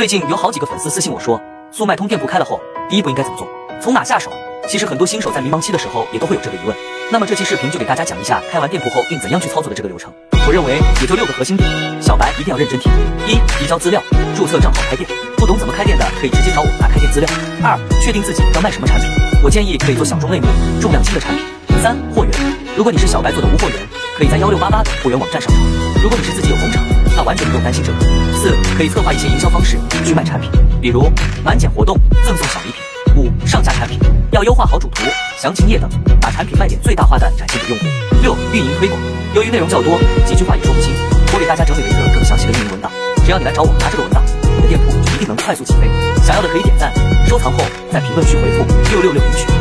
最近有好几个粉丝私信我说，速卖通店铺开了后，第一步应该怎么做？从哪下手？其实很多新手在迷茫期的时候也都会有这个疑问。那么这期视频就给大家讲一下开完店铺后应怎样去操作的这个流程。我认为也就六个核心点，小白一定要认真听。一、提交资料，注册账号开店。不懂怎么开店的可以直接找我拿开店资料。二、确定自己要卖什么产品，我建议可以做小众类目、重量轻的产品。三、货源，如果你是小白做的无货源，可以在幺六八八的货源网站上找。如果你是自己有工厂，完全不用担心这个。四，可以策划一些营销方式去卖产品，比如满减活动、赠送小礼品。五，上架产品要优化好主图、详情页等，把产品卖点最大化的展现给用户。六，运营推广，由于内容较多，几句话也说不清，我给大家整理了一个更详细的运营文档，只要你来找我拿这个文档，你的店铺就一定能快速起飞。想要的可以点赞、收藏后在评论区回复六六六领取。